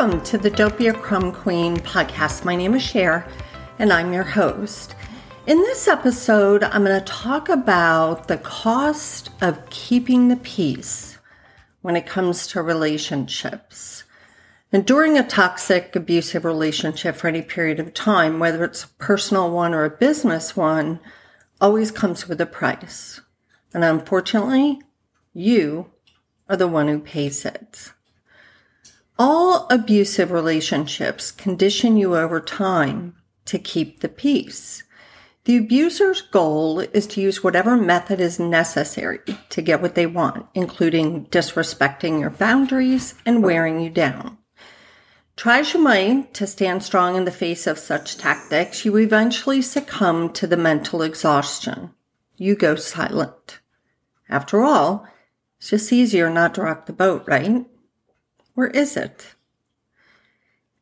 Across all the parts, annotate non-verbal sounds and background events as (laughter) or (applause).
welcome to the Don't Be a Crumb Queen podcast. My name is Sher, and I'm your host. In this episode, I'm going to talk about the cost of keeping the peace when it comes to relationships. Enduring a toxic, abusive relationship for any period of time, whether it's a personal one or a business one, always comes with a price. And unfortunately, you are the one who pays it. All abusive relationships condition you over time to keep the peace. The abuser's goal is to use whatever method is necessary to get what they want, including disrespecting your boundaries and wearing you down. Try as you might to stand strong in the face of such tactics, you eventually succumb to the mental exhaustion. You go silent. After all, it's just easier not to rock the boat, right? Or is it?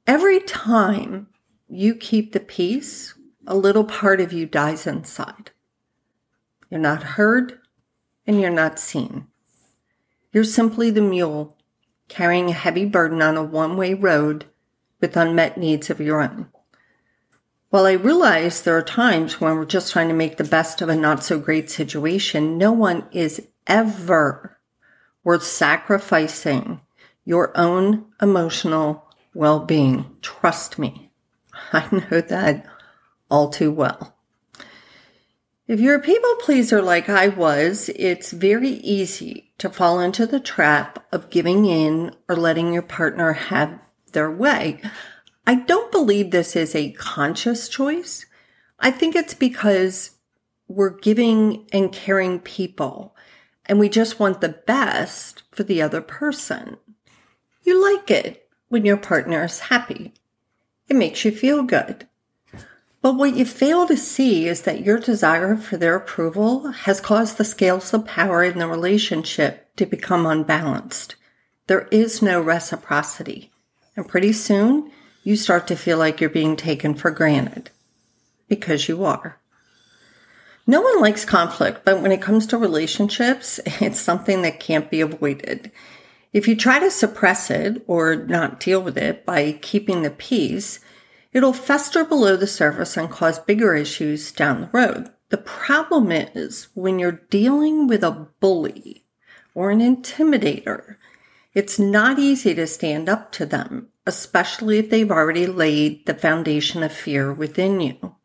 Every time you keep the peace, a little part of you dies inside. You're not heard and you're not seen. You're simply the mule carrying a heavy burden on a one way road with unmet needs of your own. While I realize there are times when we're just trying to make the best of a not so great situation, no one is ever worth sacrificing your own emotional well being. Trust me. I know that all too well. If you're a people pleaser like I was, it's very easy to fall into the trap of giving in or letting your partner have their way. I don't believe this is a conscious choice. I think it's because we're giving and caring people and we just want the best for the other person. You like it when your partner is happy. It makes you feel good. But what you fail to see is that your desire for their approval has caused the scales of power in the relationship to become unbalanced. There is no reciprocity. And pretty soon, you start to feel like you're being taken for granted. Because you are. No one likes conflict, but when it comes to relationships, (laughs) it's something that can't be avoided. If you try to suppress it or not deal with it by keeping the peace, It'll fester below the surface and cause bigger issues down the road. The problem is when you're dealing with a bully or an intimidator, it's not easy to stand up to them, especially if they've already laid the foundation of fear within you.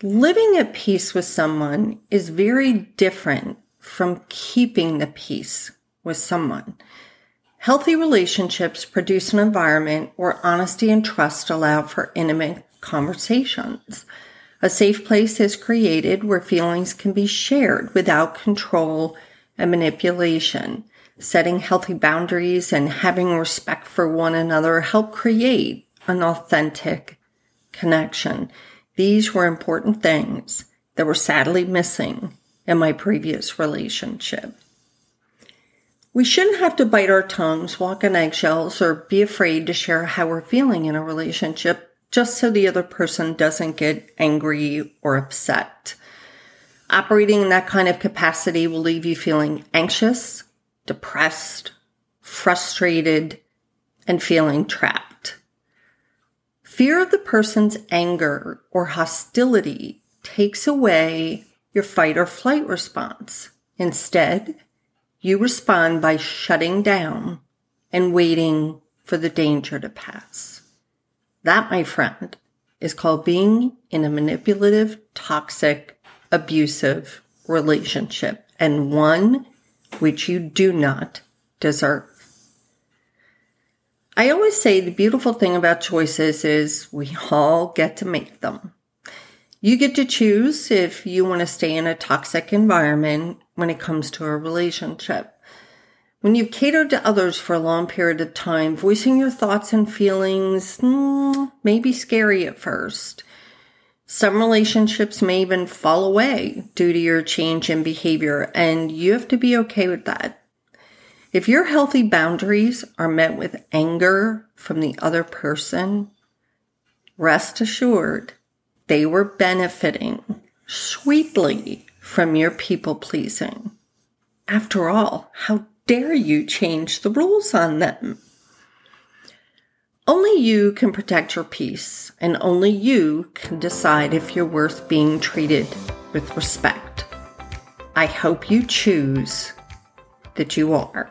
Living at peace with someone is very different from keeping the peace with someone. Healthy relationships produce an environment where honesty and trust allow for intimate conversations. A safe place is created where feelings can be shared without control and manipulation. Setting healthy boundaries and having respect for one another help create an authentic connection. These were important things that were sadly missing in my previous relationship. We shouldn't have to bite our tongues, walk on eggshells, or be afraid to share how we're feeling in a relationship just so the other person doesn't get angry or upset. Operating in that kind of capacity will leave you feeling anxious, depressed, frustrated, and feeling trapped. Fear of the person's anger or hostility takes away your fight or flight response. Instead, you respond by shutting down and waiting for the danger to pass. That, my friend, is called being in a manipulative, toxic, abusive relationship and one which you do not deserve. I always say the beautiful thing about choices is we all get to make them. You get to choose if you want to stay in a toxic environment when it comes to a relationship. When you've catered to others for a long period of time, voicing your thoughts and feelings mm, may be scary at first. Some relationships may even fall away due to your change in behavior, and you have to be okay with that. If your healthy boundaries are met with anger from the other person, rest assured they were benefiting sweetly from your people pleasing. After all, how dare you change the rules on them? Only you can protect your peace, and only you can decide if you're worth being treated with respect. I hope you choose that you are.